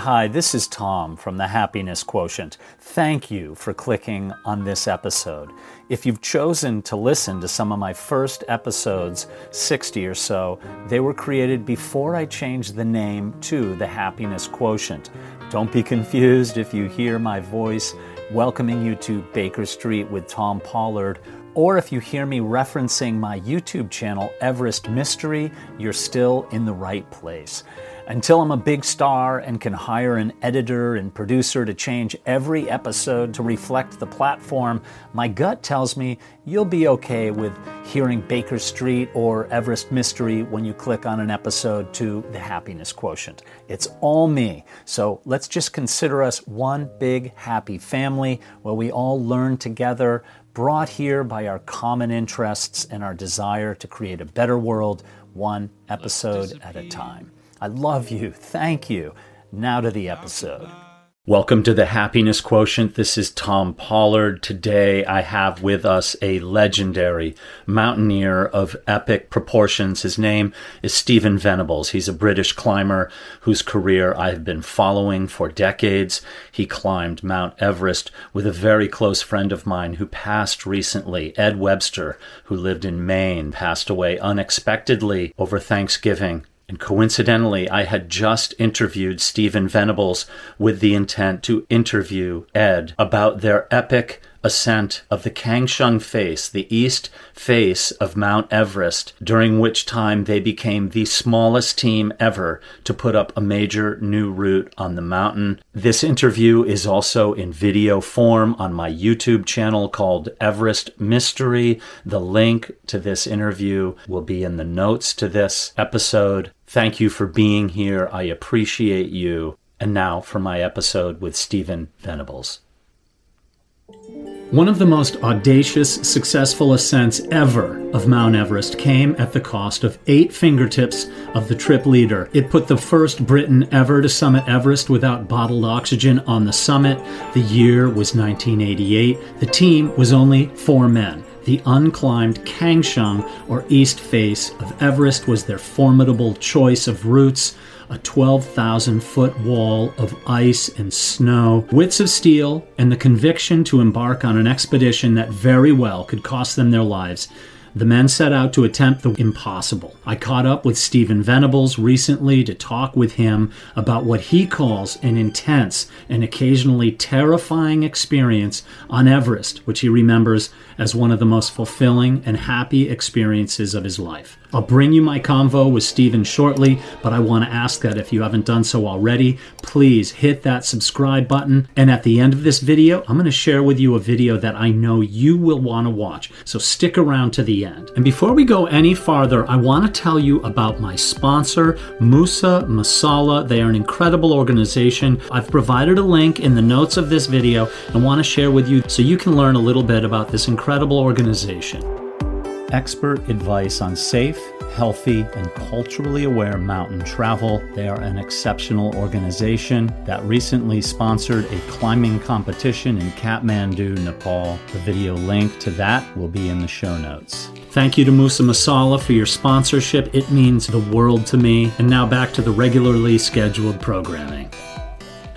Hi, this is Tom from the Happiness Quotient. Thank you for clicking on this episode. If you've chosen to listen to some of my first episodes, 60 or so, they were created before I changed the name to the Happiness Quotient. Don't be confused if you hear my voice welcoming you to Baker Street with Tom Pollard or if you hear me referencing my YouTube channel, Everest Mystery, you're still in the right place. Until I'm a big star and can hire an editor and producer to change every episode to reflect the platform, my gut tells me you'll be okay with hearing Baker Street or Everest Mystery when you click on an episode to the Happiness Quotient. It's all me. So let's just consider us one big happy family where we all learn together, brought here by our common interests and our desire to create a better world, one episode at a time. I love you. Thank you. Now to the episode. Welcome to the Happiness Quotient. This is Tom Pollard. Today I have with us a legendary mountaineer of epic proportions. His name is Stephen Venables. He's a British climber whose career I have been following for decades. He climbed Mount Everest with a very close friend of mine who passed recently, Ed Webster, who lived in Maine, passed away unexpectedly over Thanksgiving and coincidentally, I had just interviewed Stephen Venables with the intent to interview Ed about their epic ascent of the Kangshung face, the east face of Mount Everest, during which time they became the smallest team ever to put up a major new route on the mountain. This interview is also in video form on my YouTube channel called Everest Mystery. The link to this interview will be in the notes to this episode. Thank you for being here. I appreciate you. And now for my episode with Stephen Venables. One of the most audacious, successful ascents ever of Mount Everest came at the cost of eight fingertips of the trip leader. It put the first Briton ever to summit Everest without bottled oxygen on the summit. The year was 1988. The team was only four men. The unclimbed Kangshung, or east face of Everest, was their formidable choice of routes a 12,000 foot wall of ice and snow, wits of steel, and the conviction to embark on an expedition that very well could cost them their lives. The men set out to attempt the impossible. I caught up with Stephen Venables recently to talk with him about what he calls an intense and occasionally terrifying experience on Everest, which he remembers as one of the most fulfilling and happy experiences of his life. I'll bring you my convo with Stephen shortly, but I want to ask that if you haven't done so already, please hit that subscribe button. And at the end of this video, I'm going to share with you a video that I know you will want to watch. So stick around to the end. And before we go any farther, I want to tell you about my sponsor, Musa Masala. They are an incredible organization. I've provided a link in the notes of this video and want to share with you so you can learn a little bit about this incredible organization expert advice on safe, healthy, and culturally aware mountain travel. They are an exceptional organization that recently sponsored a climbing competition in Kathmandu, Nepal. The video link to that will be in the show notes. Thank you to Musa Masala for your sponsorship. It means the world to me. And now back to the regularly scheduled programming.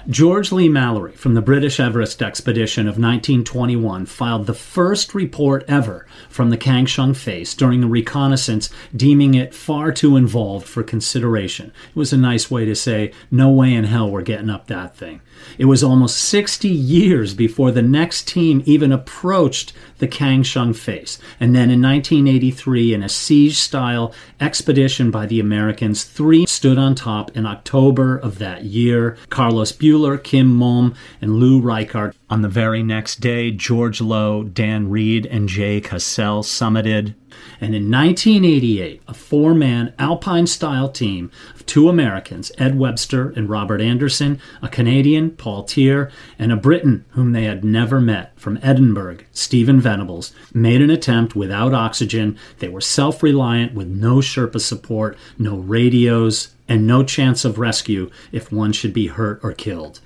George Lee Mallory from the British Everest expedition of 1921 filed the first report ever from the Kangshung face during the reconnaissance, deeming it far too involved for consideration. It was a nice way to say, no way in hell we're getting up that thing. It was almost 60 years before the next team even approached the Kangshung face. And then in 1983, in a siege style expedition by the Americans, three stood on top in October of that year Carlos Buhler, Kim Momb, and Lou Reichardt. On the very next day, George Lowe, Dan Reid, and Jay Cassell summited and in 1988, a four man alpine style team two Americans, Ed Webster and Robert Anderson, a Canadian, Paul Teare, and a Briton whom they had never met from Edinburgh, Stephen Venables, made an attempt without oxygen. They were self reliant with no Sherpa support, no radios, and no chance of rescue if one should be hurt or killed.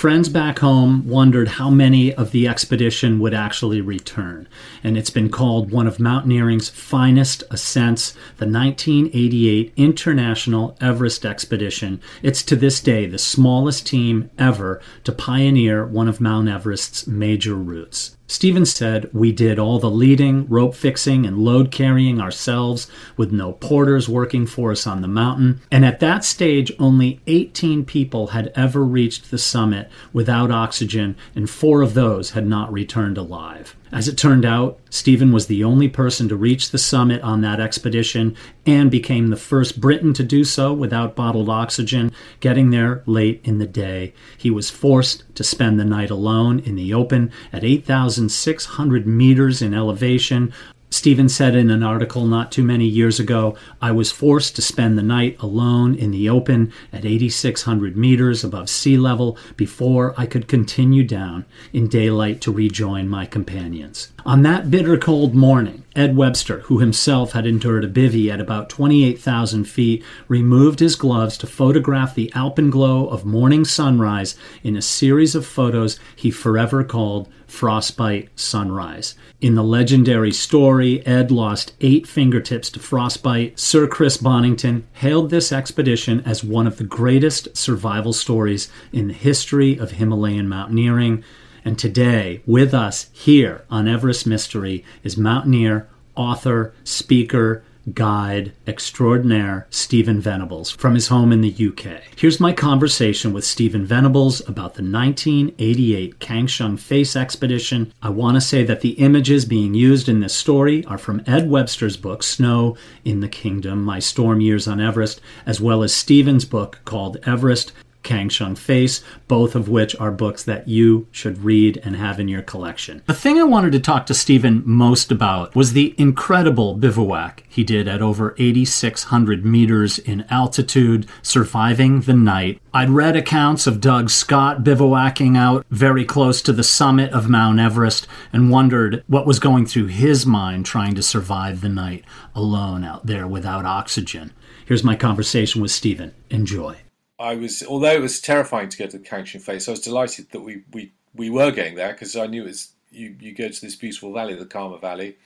Friends back home wondered how many of the expedition would actually return, and it's been called one of mountaineering's finest ascents, the 1988 International Everest Expedition. It's to this day the smallest team ever to pioneer one of Mount Everest's major routes. Stevens said we did all the leading, rope fixing, and load carrying ourselves with no porters working for us on the mountain. And at that stage, only 18 people had ever reached the summit without oxygen, and four of those had not returned alive. As it turned out, Stephen was the only person to reach the summit on that expedition and became the first Briton to do so without bottled oxygen, getting there late in the day. He was forced to spend the night alone in the open at 8,600 meters in elevation Stephen said in an article not too many years ago I was forced to spend the night alone in the open at 8,600 meters above sea level before I could continue down in daylight to rejoin my companions. On that bitter cold morning, Ed Webster, who himself had endured a bivy at about 28,000 feet, removed his gloves to photograph the alpenglow of morning sunrise in a series of photos he forever called Frostbite Sunrise. In the legendary story, Ed lost eight fingertips to frostbite. Sir Chris Bonington hailed this expedition as one of the greatest survival stories in the history of Himalayan mountaineering. And today, with us here on Everest Mystery, is mountaineer, author, speaker, guide extraordinaire Stephen Venables from his home in the UK. Here's my conversation with Stephen Venables about the 1988 Kangshung Face expedition. I want to say that the images being used in this story are from Ed Webster's book Snow in the Kingdom: My Storm Years on Everest, as well as Stephen's book called Everest Kangshung Face, both of which are books that you should read and have in your collection. The thing I wanted to talk to Stephen most about was the incredible bivouac he did at over 8,600 meters in altitude, surviving the night. I'd read accounts of Doug Scott bivouacking out very close to the summit of Mount Everest and wondered what was going through his mind trying to survive the night alone out there without oxygen. Here's my conversation with Stephen. Enjoy. I was, although it was terrifying to go to the Kangshung Face, I was delighted that we we, we were going there because I knew it's you you go to this beautiful valley, the Karma Valley,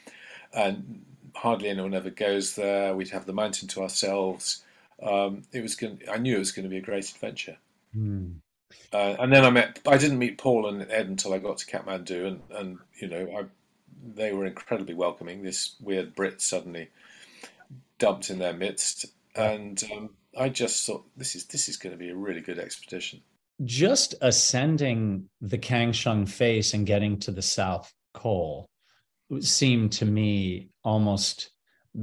and hardly anyone ever goes there. We'd have the mountain to ourselves. Um, it was going. I knew it was going to be a great adventure. Mm. Uh, and then I met. I didn't meet Paul and Ed until I got to Kathmandu, and and you know, I, they were incredibly welcoming. This weird Brit suddenly dumped in their midst, and um, I just thought this is this is going to be a really good expedition. Just ascending the Kangshung face and getting to the South Col seemed to me almost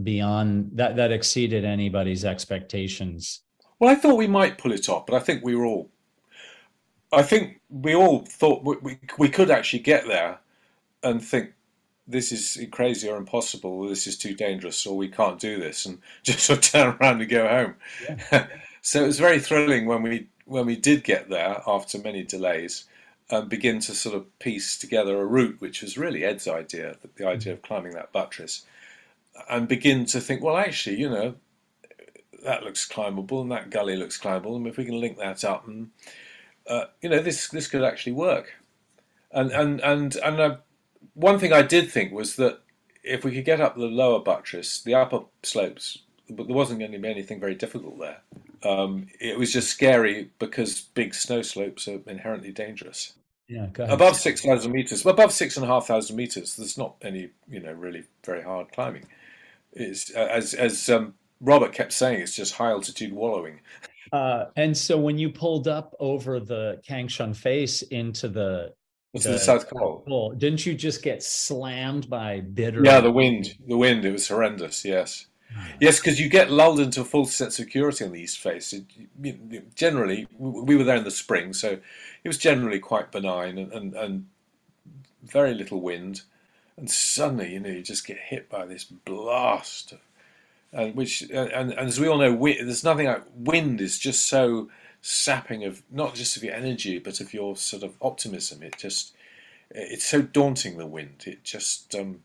beyond that that exceeded anybody's expectations. Well, I thought we might pull it off, but I think we were all I think we all thought we, we, we could actually get there and think this is crazy or impossible, this is too dangerous, or we can't do this, and just sort of turn around and go home. Yeah. so it was very thrilling when we when we did get there after many delays, and begin to sort of piece together a route, which was really Ed's idea, the idea of climbing that buttress, and begin to think, well, actually, you know, that looks climbable, and that gully looks climbable, and if we can link that up, and uh, you know, this this could actually work, and and and and. Uh, one thing I did think was that if we could get up the lower buttress, the upper slopes, but there wasn't going to be anything very difficult there. Um, it was just scary because big snow slopes are inherently dangerous. Yeah, go ahead. above six thousand meters, above six and a half thousand meters, there's not any, you know, really very hard climbing. It's as as um, Robert kept saying, it's just high altitude wallowing. Uh, and so when you pulled up over the Kangshung face into the it's the, the South Col. Didn't you just get slammed by bitter? Yeah, the wind. The wind. It was horrendous. Yes. Hmm. Yes, because you get lulled into a full sense of security on the east face. It, generally, we were there in the spring, so it was generally quite benign and, and, and very little wind. And suddenly, you know, you just get hit by this blast, and which, and, and as we all know, there's nothing like wind is just so sapping of not just of your energy but of your sort of optimism. It just it's so daunting the wind. It just um,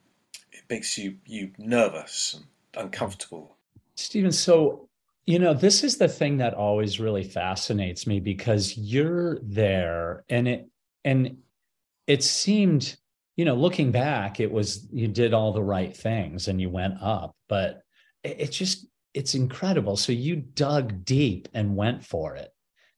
it makes you you nervous and uncomfortable. Stephen, so You know, this is the thing that always really fascinates me because you're there and it and it seemed, you know, looking back, it was you did all the right things and you went up, but it, it just it's incredible. So you dug deep and went for it.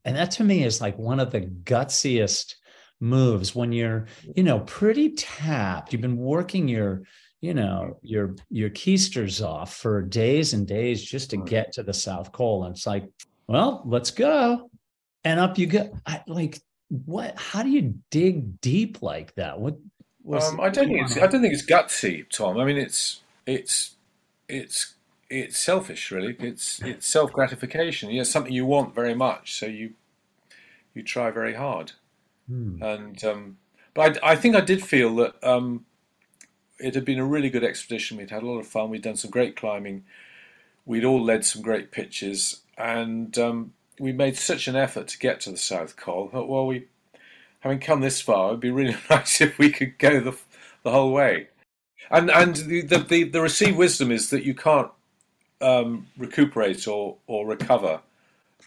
And that to me is like one of the gutsiest moves when you're, you know, pretty tapped. You've been working your you know your your keisters off for days and days just to get to the South Col and it's like well let's go. And up you go. I, like what how do you dig deep like that? What um, i don't think it's i don't think it's gutsy tom. I mean it's it's it's it's selfish really it's it's self gratification yeah something you want very much so you you try very hard hmm. and um, but I, I think i did feel that um, it had been a really good expedition. We'd had a lot of fun. We'd done some great climbing. We'd all led some great pitches, and um, we made such an effort to get to the South Col. That, well, we, having come this far, it'd be really nice if we could go the the whole way. And and the the, the, the received wisdom is that you can't um, recuperate or or recover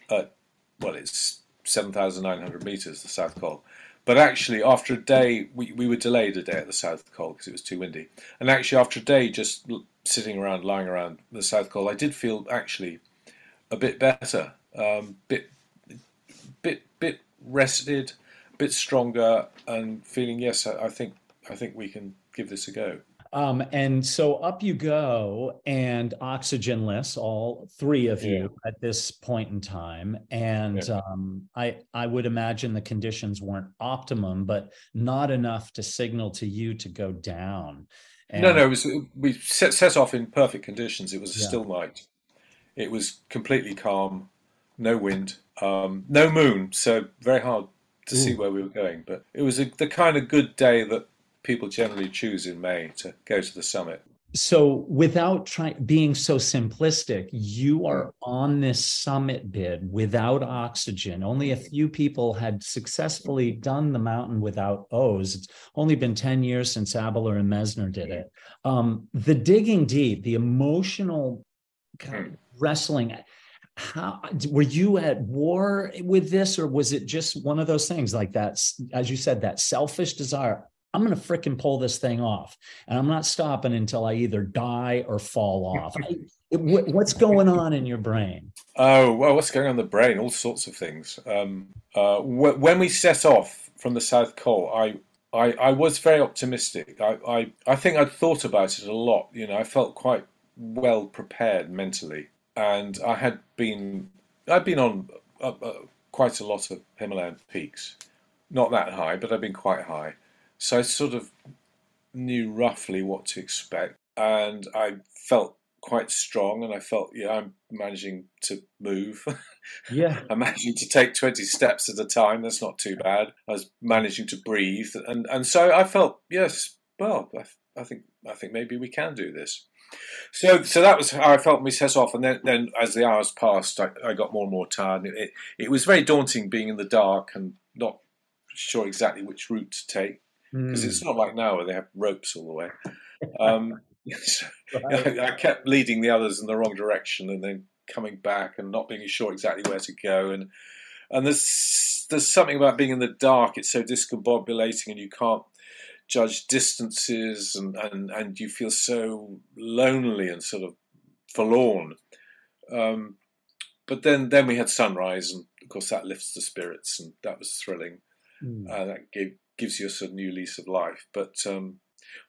at well, it's seven thousand nine hundred meters, the South Col. But actually, after a day, we, we were delayed a day at the South Col because it was too windy. And actually, after a day just sitting around, lying around the South Col, I did feel actually a bit better, um, bit, bit, bit rested, bit stronger, and feeling yes, I, I think I think we can give this a go. Um, and so up you go and oxygenless, all three of you yeah. at this point in time. And yeah. um, I, I would imagine the conditions weren't optimum, but not enough to signal to you to go down. And, no, no, it was, we set, set off in perfect conditions. It was a yeah. still night. It was completely calm, no wind, um, no moon, so very hard to Ooh. see where we were going. But it was a, the kind of good day that people generally choose in May to go to the summit. So, without trying being so simplistic, you are on this summit bid without oxygen. Only a few people had successfully done the mountain without O's. It's only been 10 years since Habeler and Messner did it. Um, the digging deep, the emotional kind of wrestling, how were you at war with this, or was it just one of those things like that, as you said, that selfish desire? I'm going to fricking pull this thing off, and I'm not stopping until I either die or fall off. I, it, what's going on in your brain? Oh well, what's going on in the brain? All sorts of things. Um, uh, wh- when we set off from the South Col, I, I, I was very optimistic. I, I, I think I'd thought about it a lot. You know, I felt quite well prepared mentally, and I had been I'd been on uh, uh, quite a lot of Himalayan peaks, not that high, but I've been quite high so I sort of knew roughly what to expect, and I felt quite strong, and I felt, yeah, I'm managing to move. Yeah, I'm managing to take 20 steps at a time. That's not too bad. I was managing to breathe, and and so I felt, yes, well, I, I think I think maybe we can do this. So, so that was how I felt when we set off, and then, then as the hours passed, I, I got more and more tired. It, it, it was very daunting being in the dark and not sure exactly which route to take because mm. it's not like now where they have ropes all the way. Um, so right. I, I, kept leading the others in the wrong direction and then coming back and not being sure exactly where to go. And and there's there's something about being in the dark. It's so discombobulating, and you can't judge distances, and and and you feel so lonely and sort of forlorn. Um, but then then we had sunrise, and of course that lifts the spirits, and that was thrilling. Mm. Uh, that gave gives you a sort of new lease of life. But um,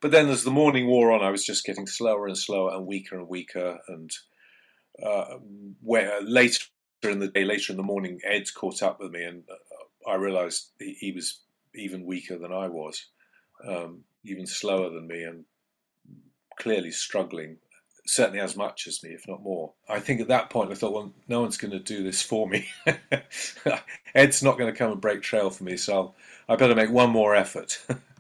but then as the morning wore on, I was just getting slower and slower and weaker and weaker. And uh, where later in the day, later in the morning, Ed caught up with me, and uh, I realised he, he, was even weaker than I was, um, even slower than me, and clearly struggling. Certainly as much as me, if not more. I think at that point I thought, well, no one's going to do this for me. Ed's not going to come and break trail for me, so I'll, I better make one more effort.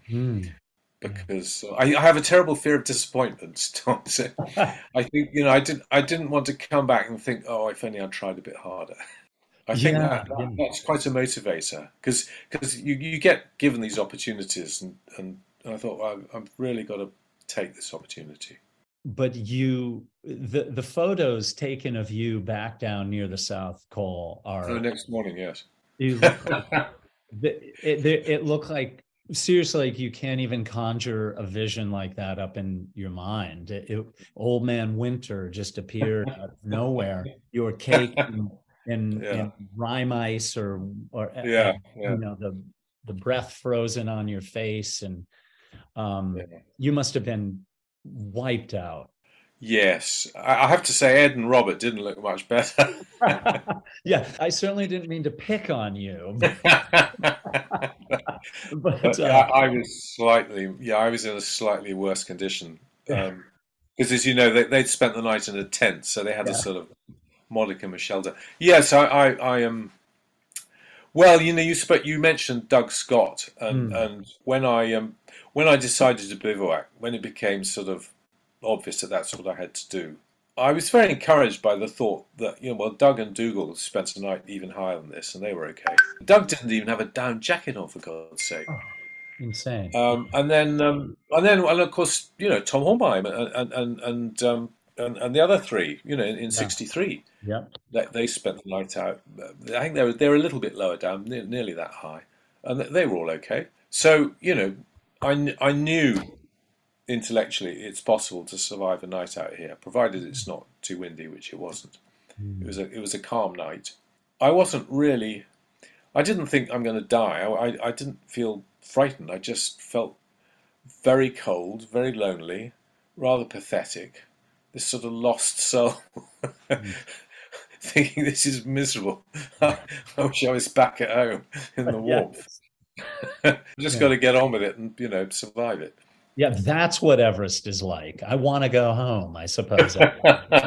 mm. Because I, I, have a terrible fear of disappointment, Tom. So I think you know I didn't I didn't want to come back and think, oh, if only I'd tried a bit harder. I think yeah, that, that, that's quite a motivator because because you, you get given these opportunities and, and, I thought well, I've really got to take this opportunity. but you the the photos taken of you back down near the South Col are the next morning. Yes, you look it, it, it looked like seriously like you can't even conjure a vision like that up in your mind it, it, old man winter just appeared out of nowhere your cake and, and, Yeah. and rime ice or or yeah, yeah. you know the the breath frozen on your face and um Yeah. you must have been wiped out Yes, I have to say Ed and Robert didn't look much better. yeah i certainly didn't mean to pick on you but uh, yeah, I was slightly, yeah, I was in a slightly worse condition because, as you know, they, they'd spent the night in a tent, so they had Yeah. a sort of modicum of shelter. Yes, I, I, I am. well, you know, you spoke, you mentioned Doug Scott, and Mm. and when I um when I decided to bivouac, when it became sort of obvious that that's what I had to do, I was very encouraged by the thought that, you know, well, Doug and Dougal spent a night even higher than this, and they were okay. Doug didn't even have a down jacket on, for God's sake. insane Um, and then, um, and then, and of course, you know, Tom Hornbein and and and and, um, and, and the other three, you know, in, in '63, yep they, they spent the night out. I think they were they were a little bit lower down, ne- nearly that high, and they were all okay. So, you know, I I knew intellectually it's possible to survive a night out here, provided it's not too windy, which it wasn't. It was a it was a calm night. I wasn't really. I didn't think I'm going to die. I, I, I didn't feel frightened. I just felt very cold, very lonely, rather pathetic. This sort of lost soul, thinking this is miserable. I wish I was back at home in the Yeah. warmth. just Yeah. got to get on with it and you know survive it. Yeah, that's what Everest is like. I want to go home, I suppose.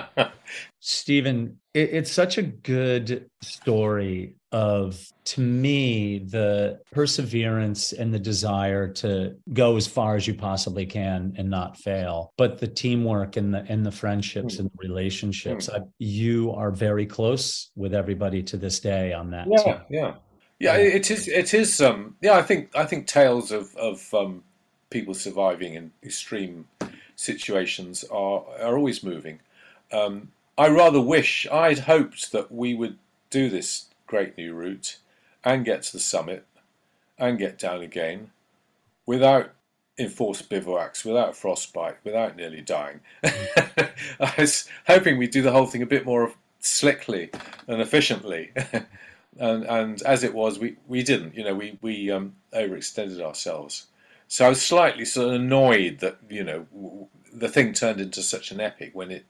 Stephen, it, it's such a good story of, to me, the perseverance and the desire to go as far as you possibly can and not fail, but the teamwork and the and the friendships and the relationships. I, you are very close with everybody to this day on that. Yeah, yeah, yeah. Yeah. It is. It is. Um, yeah, I think. I think tales of of um, people surviving in extreme situations are are always moving. Um, I rather wish I'd hoped that we would do this great new route and get to the summit and get down again without enforced bivouacs, without frostbite, without nearly dying. I was hoping we'd do the whole thing a bit more slickly and efficiently. and and as it was, we, we didn't. You know, we we um, overextended ourselves. So I was slightly sort of annoyed that you know the thing turned into such an epic when it.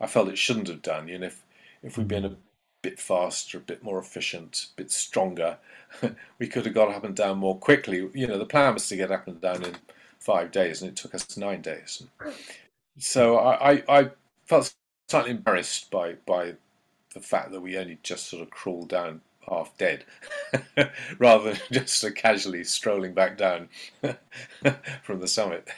I felt it shouldn't have done. You know, if if we'd been a bit faster, a bit more efficient, a bit stronger, we could have got up and down more quickly. You know, the plan was to get up and down in five days, and it took us nine days. So I, I, I felt slightly embarrassed by by the fact that we only just sort of crawled down half dead, rather than just casually strolling back down from the summit.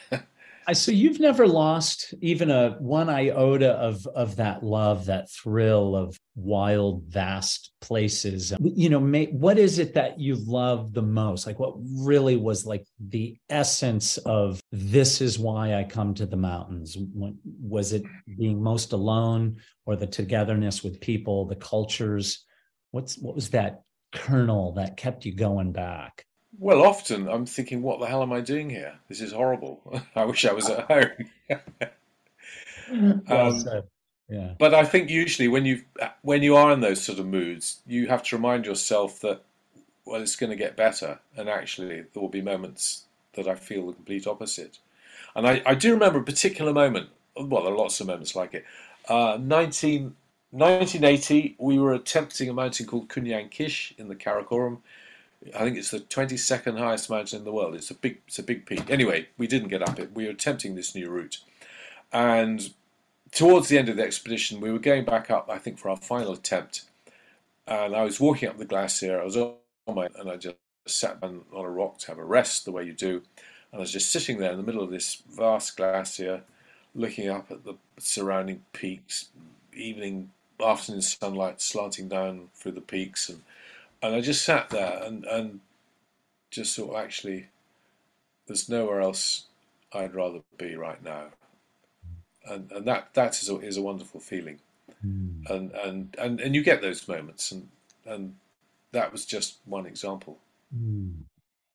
So you've never lost even a one iota of of that love, that thrill of wild, vast places. You know, may, what is it that you love the most? Like, what really was like the essence of this is why I come to the mountains? Was it being most alone, or the togetherness with people, the cultures? What's what was that kernel that kept you going back? Well, often I'm thinking, what the hell am I doing here? This is horrible. I wish I was at home. Um. Yeah. But I think usually when you when you are in those sort of moods, you have to remind yourself that well, it's going to get better, and actually there will be moments that I feel the complete opposite. And I, I do remember a particular moment. Well, there are lots of moments like it. Uh, 19, 1980, we were attempting a mountain called Kunyang Chhish in the Karakoram. I think it's the 22nd highest mountain in the world. It's a big, it's a big peak. Anyway, we didn't get up it. We were attempting this new route, and towards the end of the expedition, we were going back up. I think for our final attempt, and I was walking up the glacier. I was on my, and I just sat down on a rock to have a rest, the way you do. And I was just sitting there in the middle of this vast glacier, looking up at the surrounding peaks, evening, afternoon sunlight slanting down through the peaks, and and I just sat there and and just thought, actually, there's nowhere else I'd rather be right now. and and that that is a, is a wonderful feeling, mm. and and and and you get those moments, and and that was just one example, mm.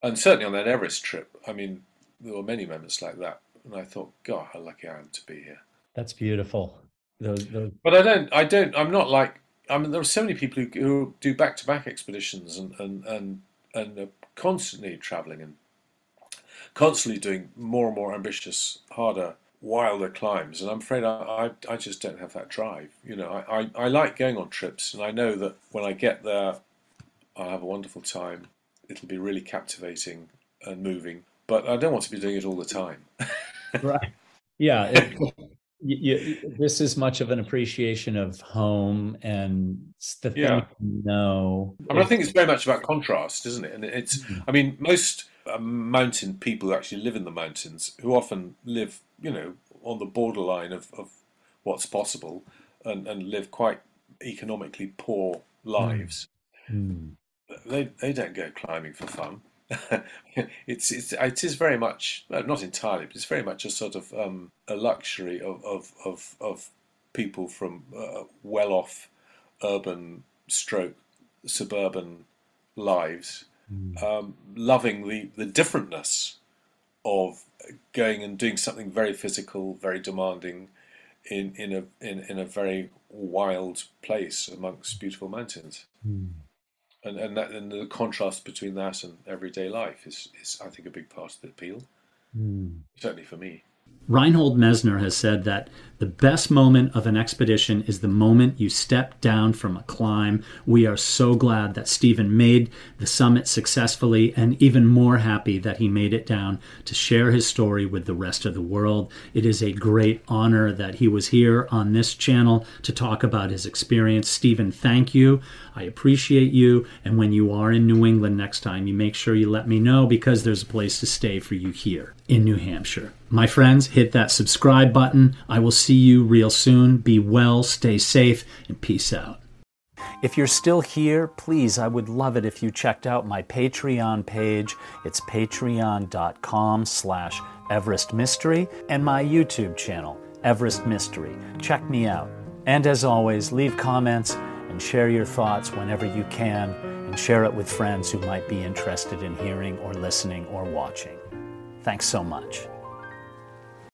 and certainly on that Everest trip, I mean, there were many moments like that, and I thought, God, how lucky I am to be here. That's beautiful. Those, those... But I don't, I don't, I'm not like. I mean, there are so many people who, who do back-to-back expeditions and and and and are constantly traveling and constantly doing more and more ambitious, harder, wilder climbs. And I'm afraid I, I, I just don't have that drive. You know, I, I, I like going on trips, and I know that when I get there, I'll have a wonderful time. It'll be really captivating and moving, but I don't want to be doing it all the time. right. Yeah. It, you, you, this is much of an appreciation of home and the thing yeah. you know. I mean, I think it's very much about contrast, isn't it? And it's, mm-hmm. I mean, most uh, mountain people who actually live in the mountains, who often live, you know, on the borderline of, of what's possible and, and live quite economically poor lives, mm. they, they don't go climbing for fun. It's, it's it is very much not entirely, but it's very much a sort of um, a luxury of of of, of people from uh, well-off urban stroke suburban lives, mm. um, loving the the differentness of going and doing something very physical, very demanding, in in a in, in a very wild place amongst beautiful mountains. Mm and and, that, and the contrast between that and everyday life is, is I think a big part of the appeal. Mm. Certainly for me. Reinhold Messner has said that the best moment of an expedition is the moment you step down from a climb. We are so glad that Stephen made the summit successfully and even more happy that he made it down to share his story with the rest of the world. It is a great honor that he was here on this channel to talk about his experience. Stephen, thank you. I appreciate you. And when you are in New England next time, you make sure you let me know because there's a place to stay for you here in New Hampshire. My friends, hit that subscribe button. I will see you real soon. Be well, stay safe, and peace out. If you're still here, please, I would love it if you checked out my Patreon page. It's patreon.com slash Everest Mystery and my YouTube channel, Everest Mystery. Check me out. And as always, leave comments and share your thoughts whenever you can and share it with friends who might be interested in hearing or listening or watching. Thanks so much.